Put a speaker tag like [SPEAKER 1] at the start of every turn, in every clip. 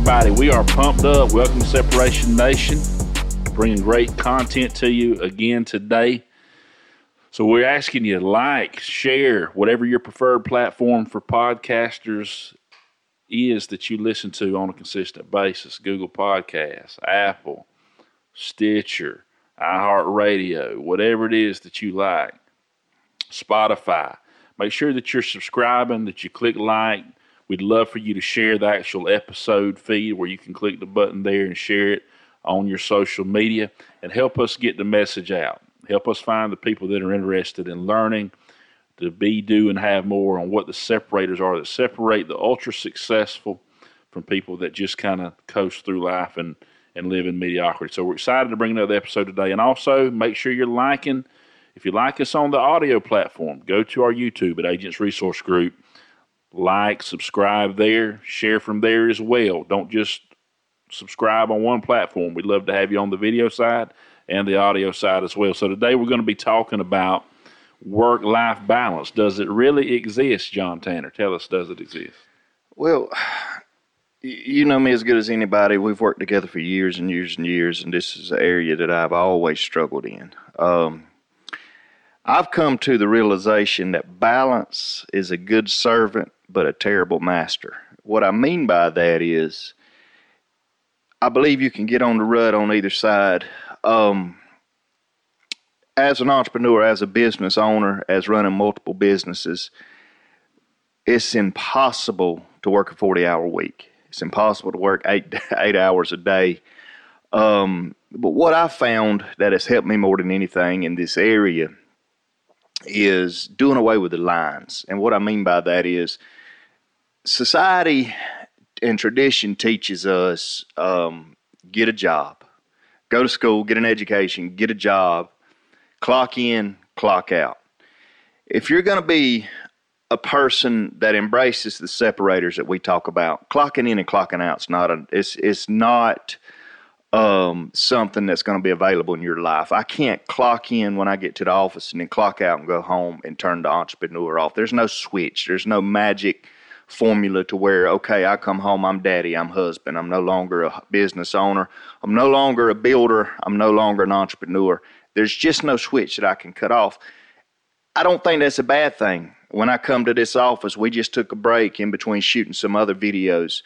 [SPEAKER 1] everybody, we are pumped up. Welcome to Separation Nation. Bringing great content to you again today. So, we're asking you to like, share, whatever your preferred platform for podcasters is that you listen to on a consistent basis Google Podcasts, Apple, Stitcher, iHeartRadio, whatever it is that you like, Spotify. Make sure that you're subscribing, that you click like, We'd love for you to share the actual episode feed where you can click the button there and share it on your social media and help us get the message out. Help us find the people that are interested in learning to be, do, and have more on what the separators are that separate the ultra successful from people that just kind of coast through life and, and live in mediocrity. So we're excited to bring another episode today. And also make sure you're liking. If you like us on the audio platform, go to our YouTube at Agents Resource Group like, subscribe there, share from there as well. Don't just subscribe on one platform. We'd love to have you on the video side and the audio side as well. So today we're going to be talking about work life balance. Does it really exist, John Tanner? Tell us, does it exist?
[SPEAKER 2] Well, you know me as good as anybody. We've worked together for years and years and years, and this is an area that I've always struggled in. Um, I've come to the realization that balance is a good servant but a terrible master. What I mean by that is, I believe you can get on the rut on either side. Um, as an entrepreneur, as a business owner, as running multiple businesses, it's impossible to work a 40 hour week. It's impossible to work eight, eight hours a day. Um, but what I found that has helped me more than anything in this area is doing away with the lines. And what I mean by that is society and tradition teaches us um, get a job, go to school, get an education, get a job, clock in, clock out. If you're going to be a person that embraces the separators that we talk about, clocking in and clocking out is not a, it's it's not um, something that's going to be available in your life. I can't clock in when I get to the office and then clock out and go home and turn the entrepreneur off. There's no switch. There's no magic formula to where okay i come home i'm daddy i'm husband i'm no longer a business owner i'm no longer a builder i'm no longer an entrepreneur. There's just no switch that i can cut off. I don't think that's a bad thing. When i come to this office we just took a break in between shooting some other videos.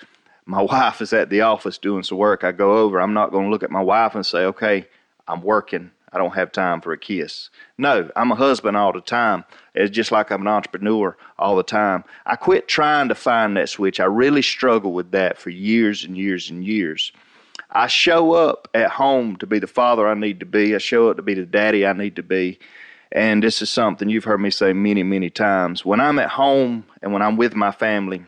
[SPEAKER 2] My wife is at the office doing some work. I go over i'm not going to look at my wife and say okay i'm working I don't have time for a kiss. No, I'm a husband all the time. It's just like I'm an entrepreneur all the time. I quit trying to find that switch. I really struggled with that for years and years and years. I show up at home to be the father I need to be. I show up to be the daddy I need to be. And this is something you've heard me say many, many times. When I'm at home and when I'm with my family,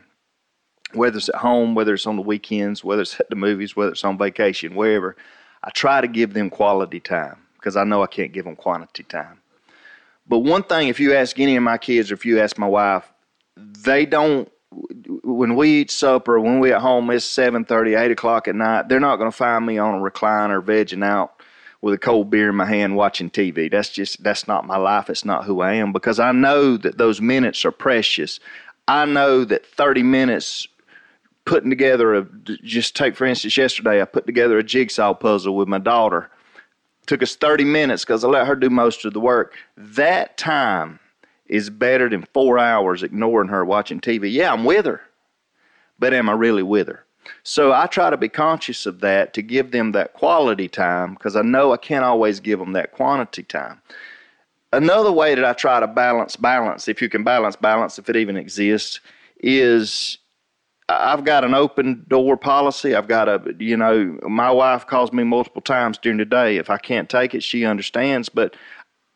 [SPEAKER 2] whether it's at home, whether it's on the weekends, whether it's at the movies, whether it's on vacation, wherever, I try to give them quality time because I know I can't give them quantity time. But one thing, if you ask any of my kids or if you ask my wife, they don't. When we eat supper, when we at home, it's seven thirty, eight o'clock at night. They're not going to find me on a recliner vegging out with a cold beer in my hand watching TV. That's just that's not my life. It's not who I am because I know that those minutes are precious. I know that 30 minutes putting together a just take for instance yesterday I put together a jigsaw puzzle with my daughter Took us 30 minutes because I let her do most of the work. That time is better than four hours ignoring her watching TV. Yeah, I'm with her, but am I really with her? So I try to be conscious of that to give them that quality time because I know I can't always give them that quantity time. Another way that I try to balance balance, if you can balance balance, if it even exists, is I've got an open door policy. I've got a, you know, my wife calls me multiple times during the day. If I can't take it, she understands. But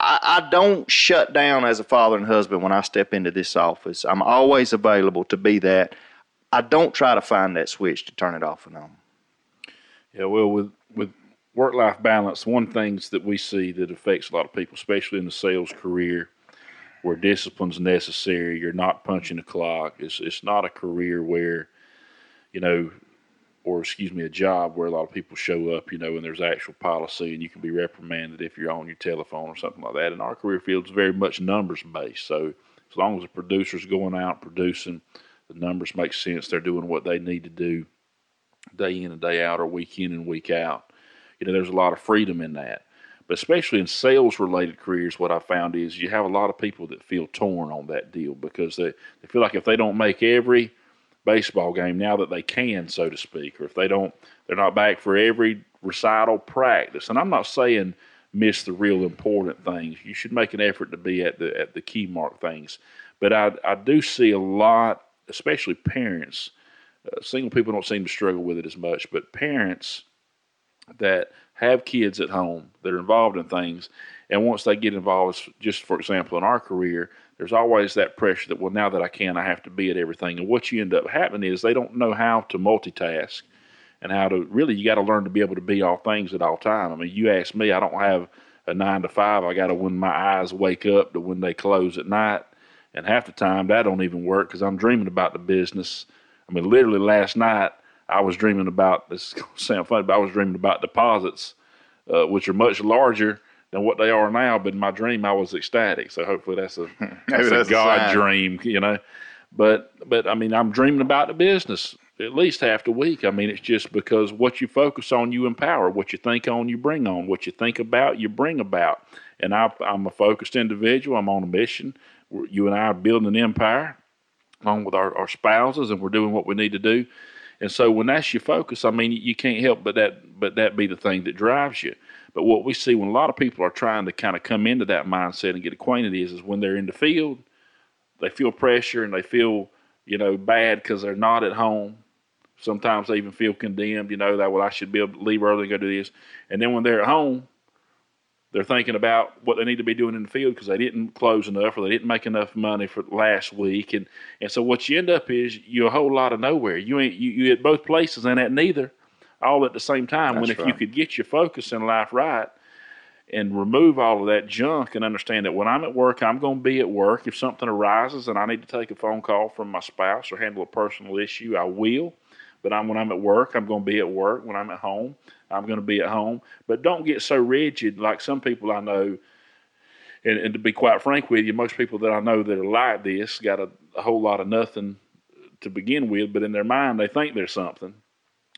[SPEAKER 2] I, I, don't shut down as a father and husband when I step into this office. I'm always available to be that. I don't try to find that switch to turn it off and on.
[SPEAKER 1] Yeah, well, with with work life balance, one things that we see that affects a lot of people, especially in the sales career where discipline's necessary. You're not punching the clock. It's it's not a career where, you know, or excuse me, a job where a lot of people show up, you know, and there's actual policy and you can be reprimanded if you're on your telephone or something like that. And our career field is very much numbers based. So as long as the producer's going out producing, the numbers make sense. They're doing what they need to do. day in and day out or week in and week out. You know, there's a lot of freedom in that. But especially in sales related careers, what I found is you have a lot of people that feel torn on that deal because they, they feel like if they don't make every baseball game now that they can, so to speak, or if they don't, they're not back for every recital practice. And I'm not saying miss the real important things. You should make an effort to be at the at the key mark things. But I I do see a lot, especially parents. Uh, single people don't seem to struggle with it as much, but parents that have kids at home that are involved in things, and once they get involved, just for example, in our career, there's always that pressure that well, now that I can, I have to be at everything. And what you end up happening is they don't know how to multitask and how to really you got to learn to be able to be all things at all time. I mean, you ask me, I don't have a nine to five. I got to when my eyes wake up to when they close at night, and half the time that don't even work because I'm dreaming about the business. I mean, literally last night I was dreaming about this. Is going to sound funny, but I was dreaming about deposits, uh, which are much larger than what they are now. But in my dream, I was ecstatic. So hopefully that's a that's, that's a God a dream, you know. But but I mean, I'm dreaming about the business at least half the week. I mean, it's just because what you focus on, you empower. What you think on, you bring on. What you think about, you bring about. And I, am a focused individual. I'm on a mission. You and I are building an empire along with our, our spouses, and we're doing what we need to do. And so when that's your focus, I mean, you can't help but that but that be the thing that drives you. But what we see when a lot of people are trying to kind of come into that mindset and get acquainted is, is when they're in the field, they feel pressure and they feel, you know, bad because they're not at home Sometimes they even feel condemned, you know, that, well, I should be able to leave early and go do this. And then when they're at home, they're thinking about what they need to be doing in the field because they didn't close enough or they didn't make enough money for last week. And, and so what you end up is you're a whole lot of nowhere. You ain't, you, you at both places and at neither all at the same time. That's when if right. you could get your focus in life right, and remove all of that junk and understand that when I'm at work, I'm going to be at work. If something arises and I need to take a phone call from my spouse or handle a personal issue, I will. But I'm when I'm at work, I'm going to be at work. When I'm at home, I'm going to be at home. But don't get so rigid like some people I know. And, and to be quite frank with you, most people that I know that are like this got a, a whole lot of nothing to begin with, but in their mind they think there's something.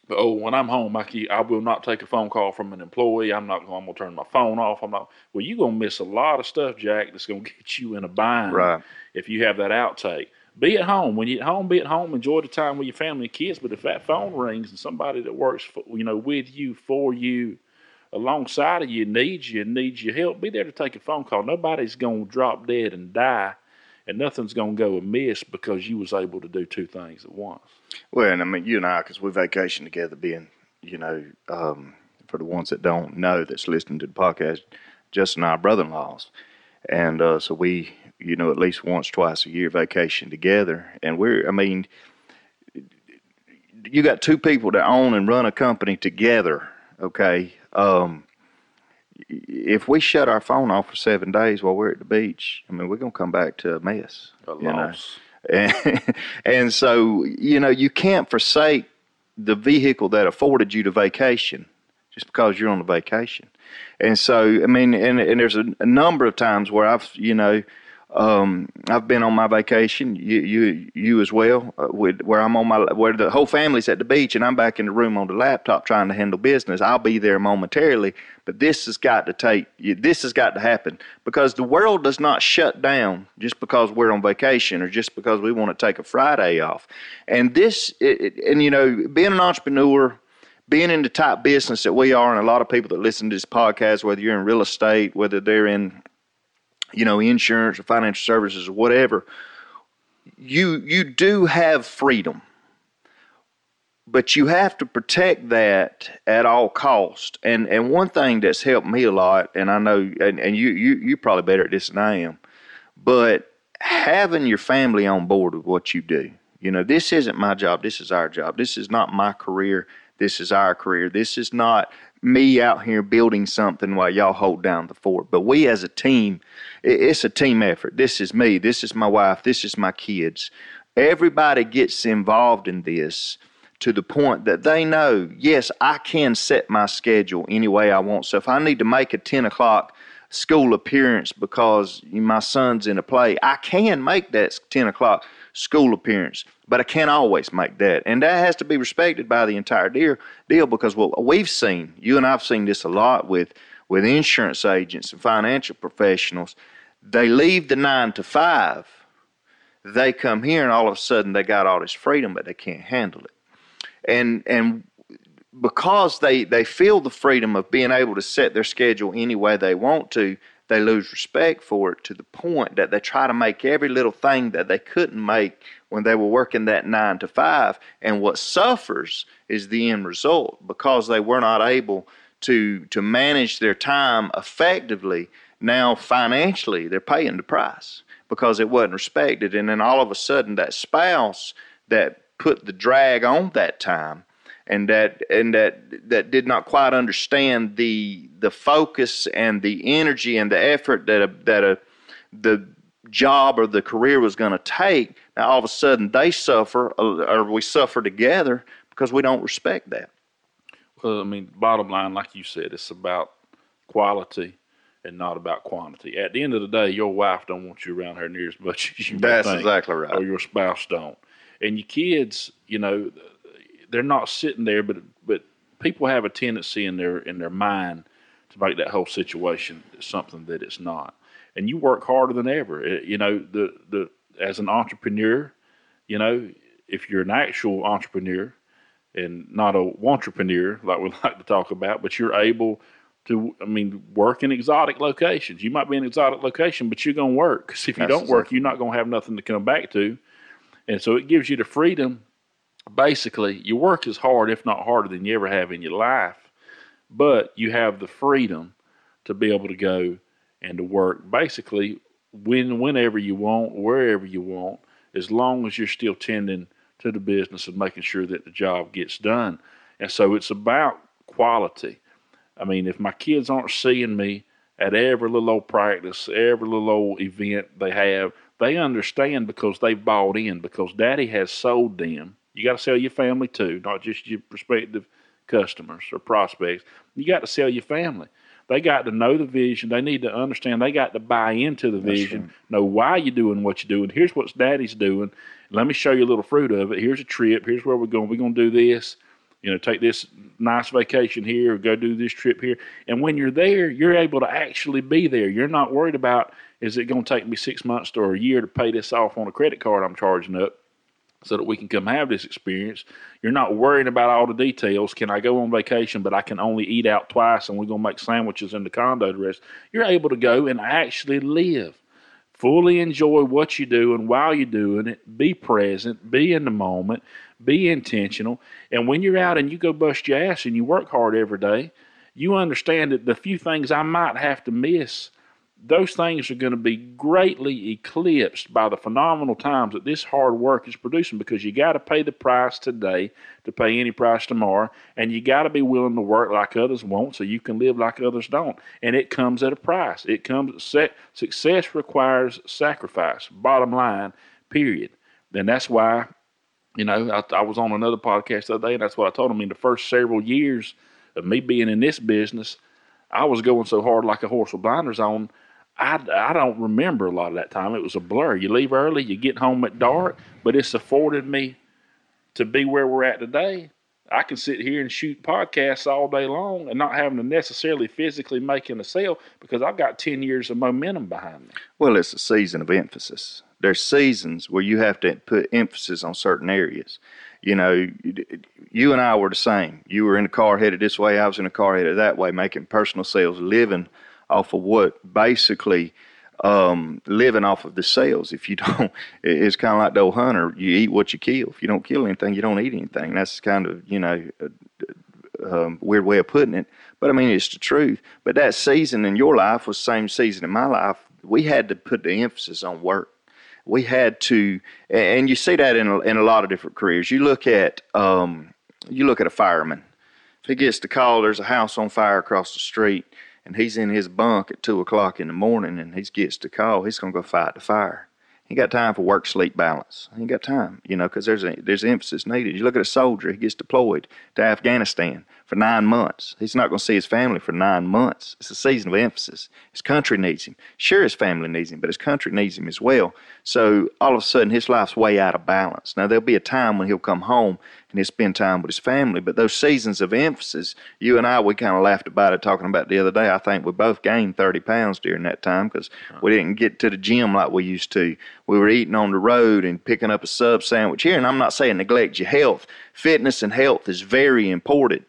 [SPEAKER 1] But oh, when I'm home, I, I will not take a phone call from an employee. I'm not. I'm gonna turn my phone off. I'm not. Well, you're gonna miss a lot of stuff, Jack. That's gonna get you in a bind.
[SPEAKER 2] Right.
[SPEAKER 1] If you have that outtake be at home. When you're at home, be at home. Enjoy the time with your family and kids. But if that phone rings and somebody that works, for, you know, with you, for you, alongside of you, needs you, needs your help, be there to take a phone call. Nobody's going to drop dead and die, and nothing's going to go amiss because you was able to do two things at once.
[SPEAKER 2] Well, and I mean, you and I, because we vacation together, being, you know, um, for the ones that don't know that's listening to the podcast, Justin and I are brother-in-laws. And uh, so we you know, at least once, twice a year vacation together. And we're, I mean, you got two people that own and run a company together, okay? Um, if we shut our phone off for seven days while we're at the beach, I mean, we're going to come back to a mess.
[SPEAKER 1] A loss.
[SPEAKER 2] And, and so, you know, you can't forsake the vehicle that afforded you the vacation just because you're on a vacation. And so, I mean, and, and there's a, a number of times where I've, you know, um, I've been on my vacation. You, you, you as well. Uh, with, where I'm on my, where the whole family's at the beach, and I'm back in the room on the laptop trying to handle business. I'll be there momentarily, but this has got to take. This has got to happen because the world does not shut down just because we're on vacation or just because we want to take a Friday off. And this, it, and you know, being an entrepreneur being in the type business that we are, and a lot of people that listen to this podcast, whether you're in real estate, whether they're in you know, insurance or financial services or whatever, you you do have freedom. But you have to protect that at all cost. And and one thing that's helped me a lot, and I know and, and you you you're probably better at this than I am, but having your family on board with what you do. You know, this isn't my job, this is our job. This is not my career, this is our career. This is not me out here building something while y'all hold down the fort. But we as a team, it's a team effort. This is me. This is my wife. This is my kids. Everybody gets involved in this to the point that they know, yes, I can set my schedule any way I want. So if I need to make a 10 o'clock school appearance because my son's in a play, I can make that 10 o'clock school appearance. But I can't always make that. And that has to be respected by the entire deal, because what we've seen, you and I've seen this a lot with, with insurance agents and financial professionals, they leave the nine to five. They come here and all of a sudden they got all this freedom, but they can't handle it. And and because they, they feel the freedom of being able to set their schedule any way they want to, they lose respect for it to the point that they try to make every little thing that they couldn't make when they were working that nine to five. And what suffers is the end result because they were not able to to manage their time effectively. Now financially, they're paying the price because it wasn't respected. And then all of a sudden, that spouse that put the drag on that time and that and that that did not quite understand the the focus and the energy and the effort that a, that a the job or the career was going to take. Now all of a sudden they suffer uh, or we suffer together because we don't respect that.
[SPEAKER 1] Well, I mean, bottom line, like you said, it's about quality and not about quantity. At the end of the day, your wife don't want you around her near as much as you.
[SPEAKER 2] That's
[SPEAKER 1] think,
[SPEAKER 2] exactly right.
[SPEAKER 1] Or your spouse don't, and your kids, you know, they're not sitting there, but but people have a tendency in their in their mind to make that whole situation something that it's not. And you work harder than ever. It, you know, the the as an entrepreneur, you know, if you're an actual entrepreneur and not a entrepreneur like we like to talk about, but you're able to, I mean, work in exotic locations. You might be in exotic location, but you're going to work. Because if you That's don't work, you're not going to have nothing to come back to. And so it gives you the freedom basically you work as hard, if not harder, than you ever have in your life, but you have the freedom to be able to go and to work basically when whenever you want, wherever you want, as long as you're still tending to the business and making sure that the job gets done. And so it's about quality. I mean, if my kids aren't seeing me at every little old practice, every little old event they have, they understand because they've bought in, because daddy has sold them you got to sell your family too, not just your prospective customers or prospects. You got to sell your family. They got to know the vision. They need to understand. They got to buy into the vision, right. know why you're doing what you're doing. Here's what daddy's doing. Let me show you a little fruit of it. Here's a trip. Here's where we're going. We're going to do this. You know, take this nice vacation here or go do this trip here. And when you're there, you're able to actually be there. You're not worried about, is it going to take me six months or a year to pay this off on a credit card I'm charging up? So that we can come have this experience. You're not worrying about all the details. Can I go on vacation, but I can only eat out twice and we're going to make sandwiches in the condo the rest? You're able to go and actually live. Fully enjoy what you do and while you're doing it, be present, be in the moment, be intentional. And when you're out and you go bust your ass and you work hard every day, you understand that the few things I might have to miss – those things are going to be greatly eclipsed by the phenomenal times that this hard work is producing because you got to pay the price today to pay any price tomorrow and you got to be willing to work like others won't so you can live like others don't. And it comes at a price. It comes success requires sacrifice bottom line period. And that's why you know I, I was on another podcast the other day and that's what i told them in the first several years of me being in this business i was going so hard like a horse with blinders on I, I don't remember a lot of that time. It was a blur. You leave early, you get home at dark, but it's afforded me to be where we're at today. I can sit here and shoot podcasts all day long and not having to necessarily physically making a sale because I've got 10 years of momentum behind me.
[SPEAKER 2] Well, it's a season of emphasis. There's seasons where you have to put emphasis on certain areas. You know, you and I were the same. You were in a car headed this way, I was in a car headed that way, making personal sales, living – off of what basically um, living off of the sales. If you don't, it's kind of like the old hunter. You eat what you kill. If you don't kill anything, you don't eat anything. That's kind of you know a, a weird way of putting it, but I mean it's the truth. But that season in your life was the same season in my life. We had to put the emphasis on work. We had to, and you see that in a, in a lot of different careers. You look at um, you look at a fireman. If he gets the call, there's a house on fire across the street and he's in his bunk at two o'clock in the morning and he gets the call, he's going to go fight the fire. He got time for work sleep balance. He got time, you know, because there's there's emphasis needed. You look at a soldier, he gets deployed to Afghanistan for nine months. He's not going to see his family for nine months. It's a season of emphasis. His country needs him. Sure, his family needs him, but his country needs him as well. So all of a sudden, his life's way out of balance. Now, there'll be a time when he'll come home and he'll spend time with his family, but those seasons of emphasis, you and I, we kind of laughed about it talking about the other day. I think we both gained 30 pounds during that time because we didn't get to the gym like we used to. We were eating on the road and picking up a sub sandwich here. And I'm not saying neglect your health. Fitness and health is very important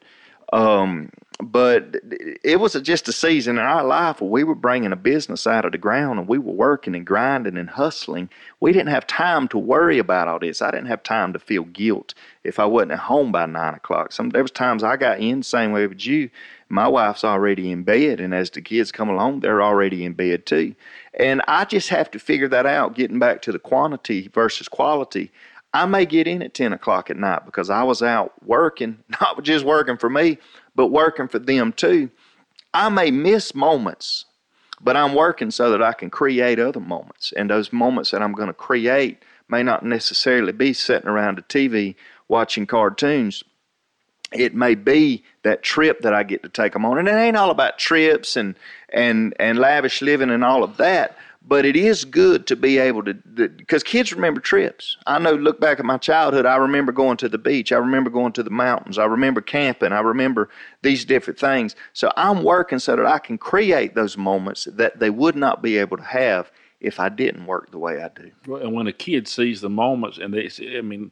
[SPEAKER 2] um, but it was just a season in our life where we were bringing a business out of the ground and we were working and grinding and hustling. We didn't have time to worry about all this. I didn't have time to feel guilt if I wasn't at home by nine o'clock. Some there was times I got in the same way with you. My wife's already in bed, and as the kids come along, they're already in bed too. And I just have to figure that out. Getting back to the quantity versus quality. I may get in at 10 o'clock at night because I was out working, not just working for me, but working for them too. I may miss moments, but I'm working so that I can create other moments. And those moments that I'm going to create may not necessarily be sitting around a TV watching cartoons. It may be that trip that I get to take them on. And it ain't all about trips and, and, and lavish living and all of that. But it is good to be able to, because kids remember trips. I know, look back at my childhood, I remember going to the beach. I remember going to the mountains. I remember camping. I remember these different things. So I'm working so that I can create those moments that they would not be able to have if I didn't work the way I do.
[SPEAKER 1] Well, and when a kid sees the moments, and they, I mean,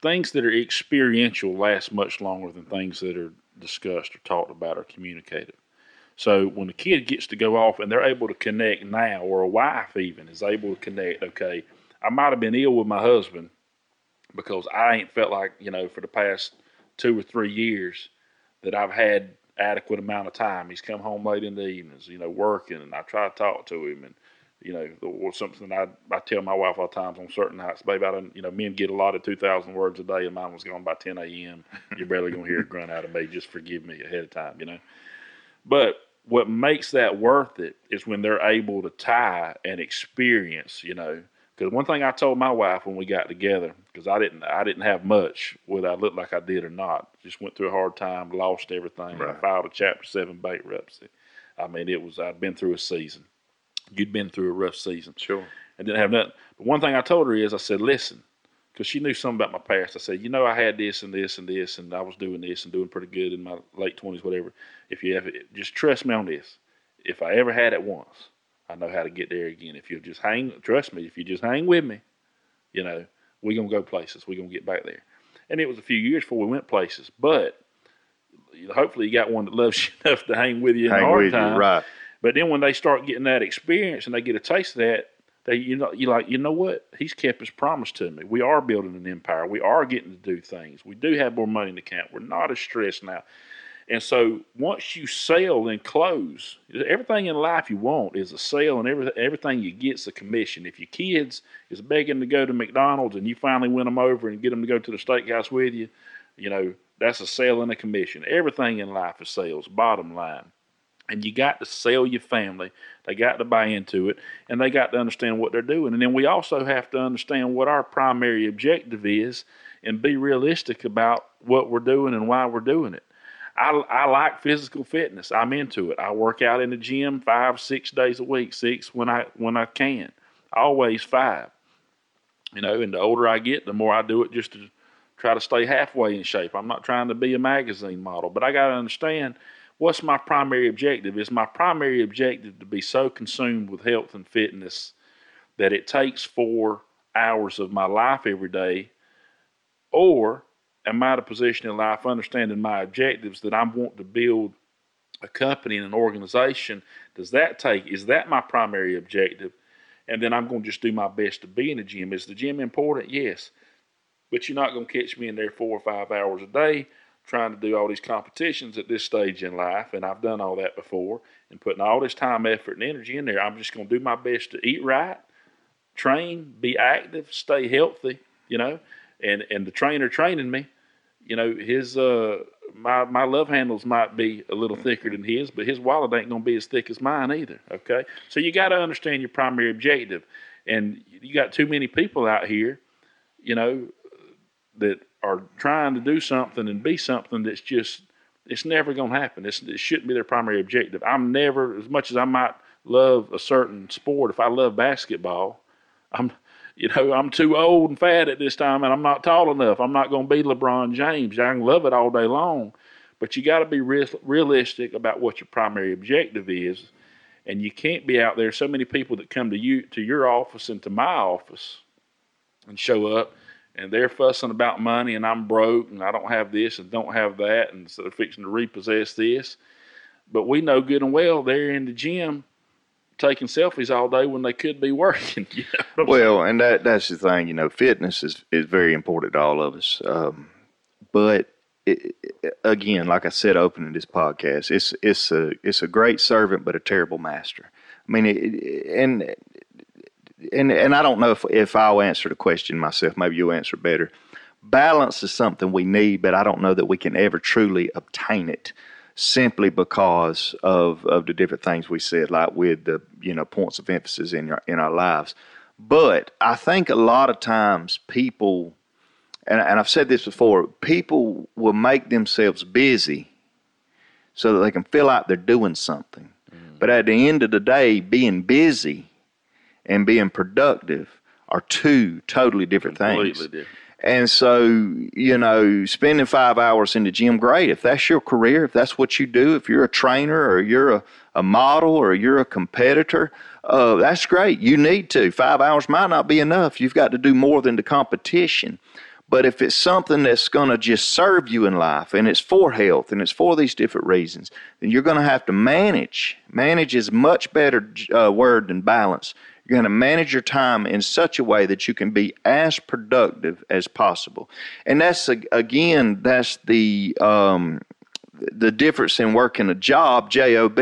[SPEAKER 1] things that are experiential last much longer than things that are discussed or talked about or communicated. So when the kid gets to go off and they're able to connect now, or a wife even is able to connect, okay, I might have been ill with my husband because I ain't felt like, you know, for the past two or three years that I've had adequate amount of time. He's come home late in the evenings, you know, working, and I try to talk to him, and you know, or something I I tell my wife all the times on certain nights, baby, I don't, you know, men get a lot of two thousand words a day, and mine was gone by ten a.m. You're barely gonna hear a grunt out of me. Just forgive me ahead of time, you know. But what makes that worth it is when they're able to tie and experience, you know. Because one thing I told my wife when we got together, because I didn't, I didn't have much, whether I looked like I did or not. Just went through a hard time, lost everything. Right. I filed a Chapter Seven bankruptcy. I mean, it was I'd been through a season. You'd been through a rough season.
[SPEAKER 2] Sure.
[SPEAKER 1] And didn't have nothing. But one thing I told her is, I said, listen, because she knew something about my past. I said, you know, I had this and this and this, and I was doing this and doing pretty good in my late twenties, whatever. If you ever just trust me on this, if I ever had it once, I know how to get there again. If you just hang, trust me, if you just hang with me, you know, we're gonna go places. We're gonna get back there. And it was a few years before we went places, but hopefully you got one that loves you enough to hang with you in
[SPEAKER 2] hang
[SPEAKER 1] the hard
[SPEAKER 2] time. You, right.
[SPEAKER 1] But then when they start getting that experience and they get a taste of that, you know you like you know what he's kept his promise to me. We are building an empire. We are getting to do things. We do have more money in the account. We're not as stressed now. And so once you sell and close, everything in life you want is a sale, and everything everything you get's a commission. If your kids is begging to go to McDonald's and you finally win them over and get them to go to the steakhouse with you, you know that's a sale and a commission. Everything in life is sales. Bottom line. And you got to sell your family. They got to buy into it, and they got to understand what they're doing. And then we also have to understand what our primary objective is, and be realistic about what we're doing and why we're doing it. I, I like physical fitness. I'm into it. I work out in the gym five, six days a week, six when I when I can. Always five. You know, and the older I get, the more I do it just to try to stay halfway in shape. I'm not trying to be a magazine model, but I got to understand what's my primary objective? Is my primary objective to be so consumed with health and fitness that it takes four hours of my life every day? Or am I at a position in life understanding my objectives that I want to build a company and an organization? Does that take, is that my primary objective? And then I'm going to just do my best to be in the gym. Is the gym important? Yes. But you're not going to catch me in there four or five hours a day trying to do all these competitions at this stage in life, and I've done all that before, and putting all this time, effort, and energy in there. I'm just going to do my best to eat right, train, be active, stay healthy, you know. And and the trainer training me, you know, his uh my my love handles might be a little thicker than his, but his wallet ain't going to be as thick as mine either. Okay, so you got to understand your primary objective, and you got too many people out here, you know, that are trying to do something and be something that's just It's never going to happen. It's, it shouldn't be their primary objective. I'm never, as much as I might love a certain sport, if I love basketball, I'm, you know, I'm too old and fat at this time, and I'm not tall enough. I'm not going to be LeBron James. I can love it all day long, but you got to be re- realistic about what your primary objective is, and you can't be out there. So many people that come to you to your office and to my office and show up and they're fussing about money and I'm broke and I don't have this and don't have that and so they're fixing to repossess this. But we know good and well they're in the gym taking selfies all day when they could be working. You
[SPEAKER 2] know well, and that that's the thing, you know, fitness is, is very important to all of us. Um, but it, again, like I said, opening this podcast, it's it's a it's a great servant, but a terrible master. I mean, it, and and and I don't know if if I'll answer the question myself. Maybe you'll answer better. Balance is something we need, but I don't know that we can ever truly obtain it simply because of of the different things we said, like with the you know points of emphasis in our in our lives. But I think a lot of times people, and, and I've said this before, people will make themselves busy so that they can feel like they're doing something. Mm. But at the end of the day, being busy and being productive are two totally different Completely things. Different. And so, you know, spending five hours in the gym, great. If that's your career, if that's what you do, if you're a trainer or you're a, a model or you're a competitor, uh, that's great. You need to. Five hours might not be enough. You've got to do more than the competition. But if it's something that's going to just serve you in life and it's for health and it's for these different reasons, then you're going to have to manage. Manage is much better uh, word than balance. You're going to manage your time in such a way that you can be as productive as possible. And that's, again, that's the, um, the difference in working a job, job,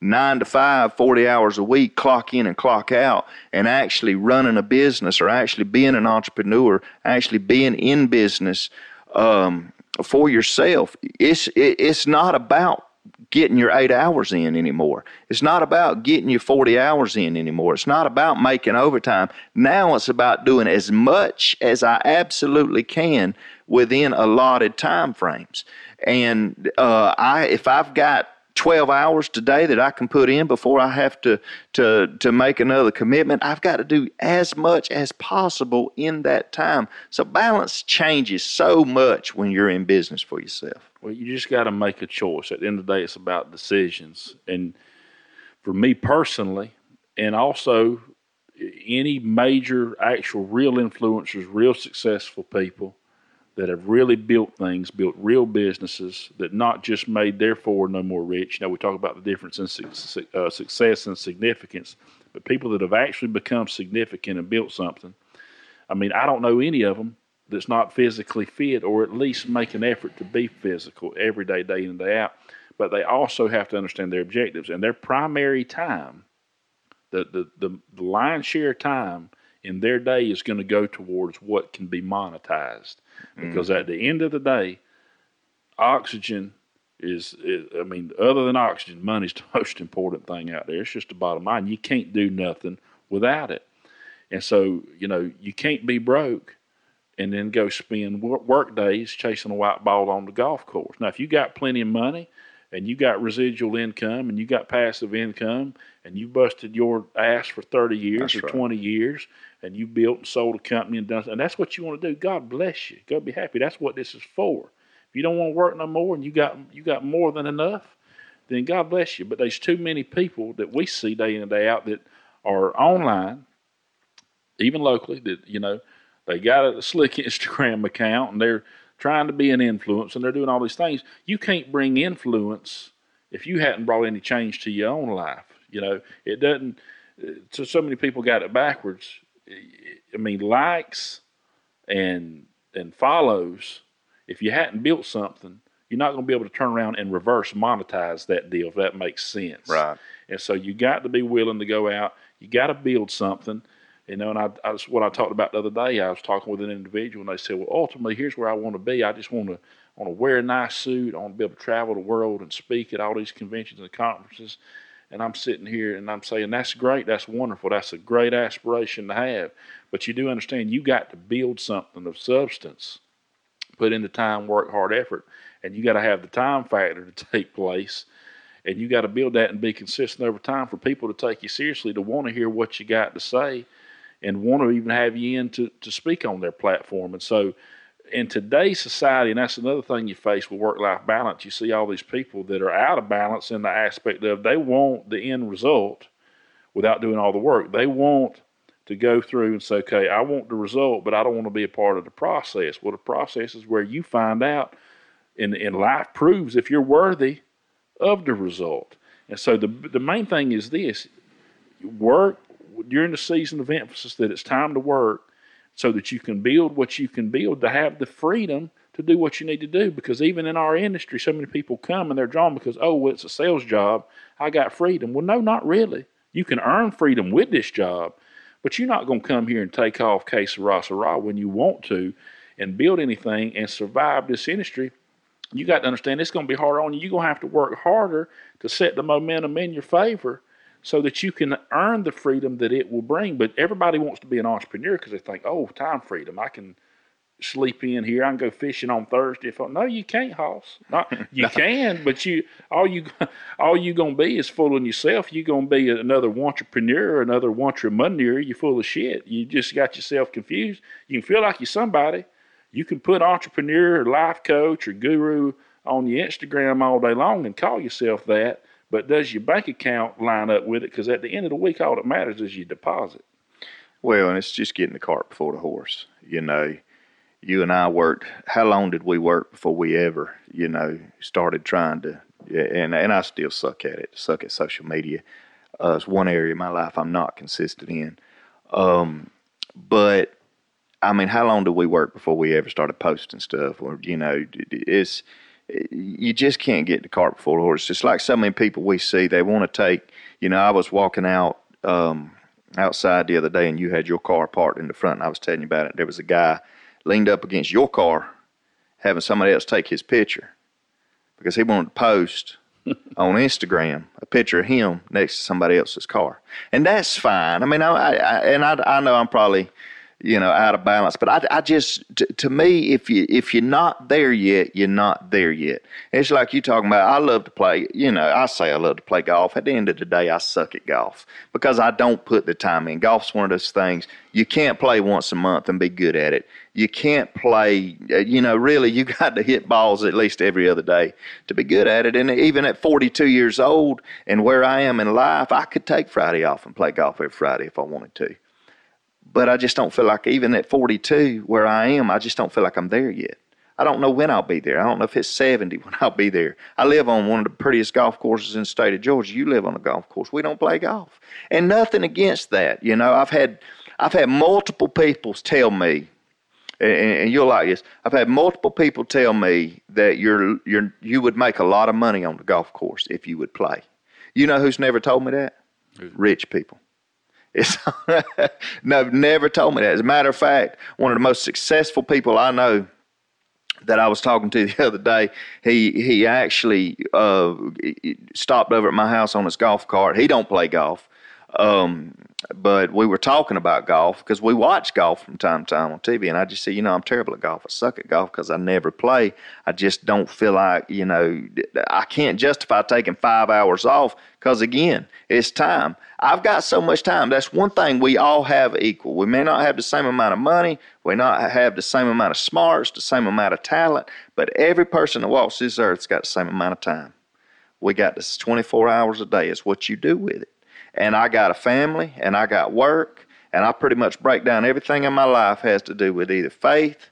[SPEAKER 2] nine to five, 40 hours a week, clock in and clock out, and actually running a business or actually being an entrepreneur, actually being in business um, for yourself. It's, it, it's not about getting your eight hours in anymore. It's not about getting your 40 hours in anymore. It's not about making overtime. Now it's about doing as much as I absolutely can within allotted time frames. And uh, I, if I've got 12 hours today that I can put in before I have to, to, to make another commitment. I've got to do as much as possible in that time. So balance changes so much when you're in business for yourself.
[SPEAKER 1] Well, you just got to make a choice. At the end of the day, it's about decisions. And for me personally, and also any major, actual, real influencers, real successful people that have really built things, built real businesses that not just made therefore no more rich. Know, we talk about the difference in su- uh, success and significance, but people that have actually become significant and built something. I mean, I don't know any of them that's not physically fit or at least make an effort to be physical every day, day in and day out. But they also have to understand their objectives and their primary time, the, the, the, the lion's share time in their day is going to go towards what can be monetized. Because mm-hmm. at the end of the day, oxygen is, is, I mean, other than oxygen, money's the most important thing out there. It's just the bottom line. You can't do nothing without it. And so, you know, you can't be broke and then go spend work days chasing a white ball on the golf course. Now, if you got plenty of money and you got residual income and you got passive income and you busted your ass for 30 years that's or right. 20 years and you built and sold a company and done and that's what you want to do, God bless you. Go be happy. That's what this is for. If you don't want to work no more and you got you got more than enough, then God bless you. But there's too many people that we see day in and day out that are online, even locally, that you know they got a slick Instagram account and they're trying to be an influence and they're doing all these things. You can't bring influence if you hadn't brought any change to your own life. You know, it doesn't. Uh, so so many people got it backwards. I mean, likes and and follows. If you hadn't built something, you're not going to be able to turn around and reverse monetize that deal if that makes sense.
[SPEAKER 2] Right.
[SPEAKER 1] And so you got to be willing to go out. You got to build something. You know, and I, I what I talked about the other day, I was talking with an individual, and they said, "Well, ultimately, here's where I want to be. I just want to want to wear a nice suit. I want to be able to travel the world and speak at all these conventions and conferences." And I'm sitting here and I'm saying, "That's great. That's wonderful. That's a great aspiration to have." But you do understand, you got to build something of substance put in the time, work, hard effort, and you got to have the time factor to take place, and you got to build that and be consistent over time for people to take you seriously, to want to hear what you got to say, and want to even have you in to, to speak on their platform. And so, in today's society, and that's another thing you face with work life balance, you see all these people that are out of balance in the aspect of they want the end result without doing all the work. They want to go through and say, okay, I want the result, but I don't want to be a part of the process. Well, the process is where you find out, and, and life proves if you're worthy of the result. And so the the main thing is this: work during the season of emphasis that it's time to work, so that you can build what you can build to have the freedom to do what you need to do. Because even in our industry, so many people come and they're drawn because oh, well, it's a sales job. I got freedom. Well, no, not really. You can earn freedom with this job, but you're not going to come here and take off case Sarah when you want to and build anything and survive this industry. You got to understand it's going to be hard on you. You're going to have to work harder to set the momentum in your favor so that you can earn the freedom that it will bring. But everybody wants to be an entrepreneur because they think, oh, time freedom. I can sleep in here. I can go fishing on Thursday. If I, no, you can't, Hoss. Not you can, but you all you all you gonna be is fooling yourself. You are gonna be another entrepreneur, another entrepreneur. You full of shit. You just got yourself confused. You can feel like you're somebody. You can put entrepreneur, or life coach, or guru on your Instagram all day long and call yourself that. But does your bank account line up with it? Because at the end of the week, all that matters is your deposit.
[SPEAKER 2] Well, and it's just getting the cart before the horse. You know, you and I worked. How long did we work before we ever, you know, started trying to? And and I still suck at it. Suck at social media. Uh, it's one area of my life I'm not consistent in. Um, but I mean, how long did we work before we ever started posting stuff? Or you know, it's you just can't get the cart before the horse. It's like so many people we see. They want to take. You know, I was walking out um, outside the other day, and you had your car parked in the front. And I was telling you about it. There was a guy leaned up against your car having somebody else take his picture because he wanted to post on Instagram a picture of him next to somebody else's car. And that's fine. I mean, I, I and I, I know I'm probably you know out of balance. But i, I just to, to, me if you if you're not there yet you're not there yet. It's like you talking about i love to play you know i say i love to play golf. At the end of the day i suck at golf because i don't put the time in. Golf's one of those things you can't play once a month and be good at it. You can't play uh, you know really you got to hit balls at least every other day to be good at it. And even at 42 years old and where i am in life i could take friday off and play golf every friday if i wanted to but I just don't feel like even at 42 where I am, I just don't feel like I'm there yet. I don't know when I'll be there. I don't know if it's 70 when I'll be there. I live on one of the prettiest golf courses in the state of Georgia. You live on a golf course. We don't play golf. And nothing against that. You know, I've had I've had multiple people tell me and, and you'll like this. I've had multiple people tell me that you're you're you would make a lot of money on the golf course if you would play. You know who's never told me that? Rich people. It's no, never told me that. As a matter of fact, one of the most successful people I know that I was talking to the other day, he he actually uh, stopped over at my house on his golf cart. He don't play golf, um, but we were talking about golf because we watch golf from time to time on TV, and I just said, you know, I'm terrible at golf. I suck at golf because I never play. I just don't feel like, you know, I can't justify taking five hours off because again, it's time. I've got so much time. That's one thing we all have equal. We may not have the same amount of money, we not have the same amount of smarts, the same amount of talent, but every person that walks this earth's got the same amount of time. We got this 24 hours a day. It's what you do with it and I got a family and I got work and I pretty much break down everything in my life has to do with either faith,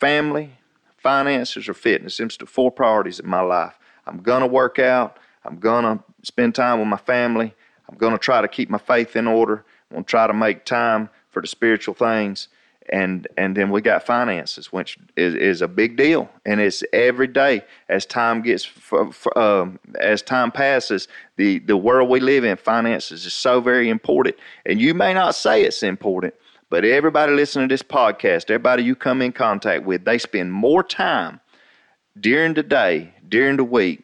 [SPEAKER 2] family, finances, or fitness. Them's the four priorities in my life. I'm gonna work out. I'm gonna spend time with my family. I'm gonna try to keep my faith in order. I'm gonna try to make time for the spiritual things and and then we got finances, which is, is a big deal, and it's every day as time gets um, as time passes. The the world we live in, finances is so very important, and you may not say it's important, but everybody listening to this podcast, everybody you come in contact with, they spend more time during the day, during the week,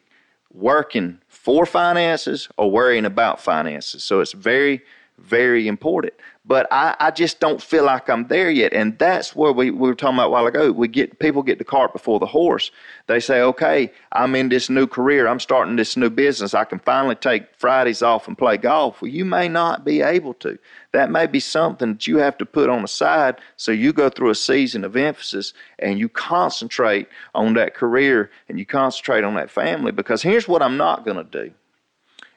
[SPEAKER 2] working for finances or worrying about finances. So it's very very important. But I, I just don't feel like I'm there yet. And that's where we, we were talking about a while ago. We get people get the cart before the horse. They say, okay, I'm in this new career. I'm starting this new business. I can finally take Fridays off and play golf. Well, you may not be able to. That may be something that you have to put on the side so you go through a season of emphasis and you concentrate on that career and you concentrate on that family. Because here's what I'm not going to do.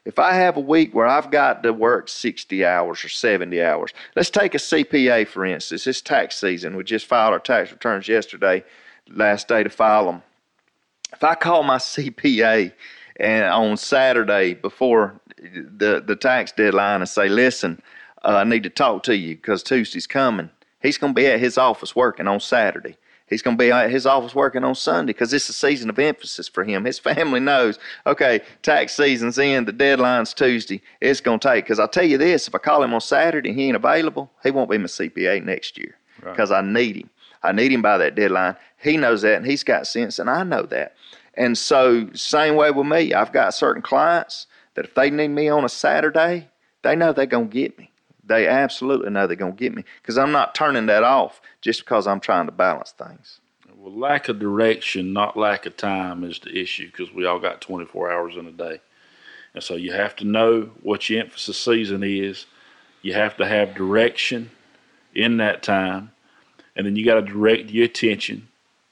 [SPEAKER 2] If I have a week where I've got to work 60 hours or 70 hours, let's take a CPA for instance. It's tax season. We just filed our tax returns yesterday, last day to file them. If I call my CPA and on Saturday before the, the tax deadline and say, listen, uh, I need to talk to you because Tuesday's coming, he's going to be at his office working on Saturday. He's going to be at his office working on Sunday because it's a season of emphasis for him. His family knows, okay, tax season's in, the deadline's Tuesday. It's going to take, because I'll tell you this if I call him on Saturday and he ain't available, he won't be my CPA next year because right. I need him. I need him by that deadline. He knows that and he's got sense, and I know that. And so, same way with me, I've got certain clients that if they need me on a Saturday, they know they're going to get me. They absolutely know they're going to get me because I'm not turning that off just because I'm trying to balance things.
[SPEAKER 1] Well, lack of direction, not lack of time, is the issue because we all got 24 hours in a day. And so you have to know what your emphasis season is. You have to have direction in that time. And then you got to direct your attention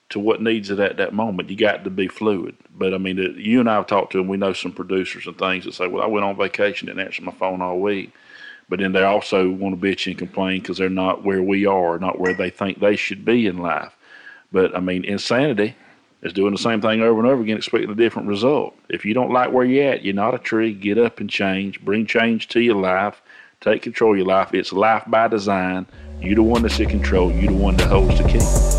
[SPEAKER 1] to what needs it at that moment. You got to be fluid. But I mean, you and I have talked to them. We know some producers and things that say, "Well, I went on vacation, didn't answer my phone all week." But then they also want to bitch and complain because they're not where we are, not where they think they should be in life. But I mean, insanity is doing the same thing over and over again, expecting a different result. If you don't like where you're at, you're not a tree. Get up and change. Bring change to your life. Take control of your life. It's life by design. You're the one that's in control. You're the one that holds the key.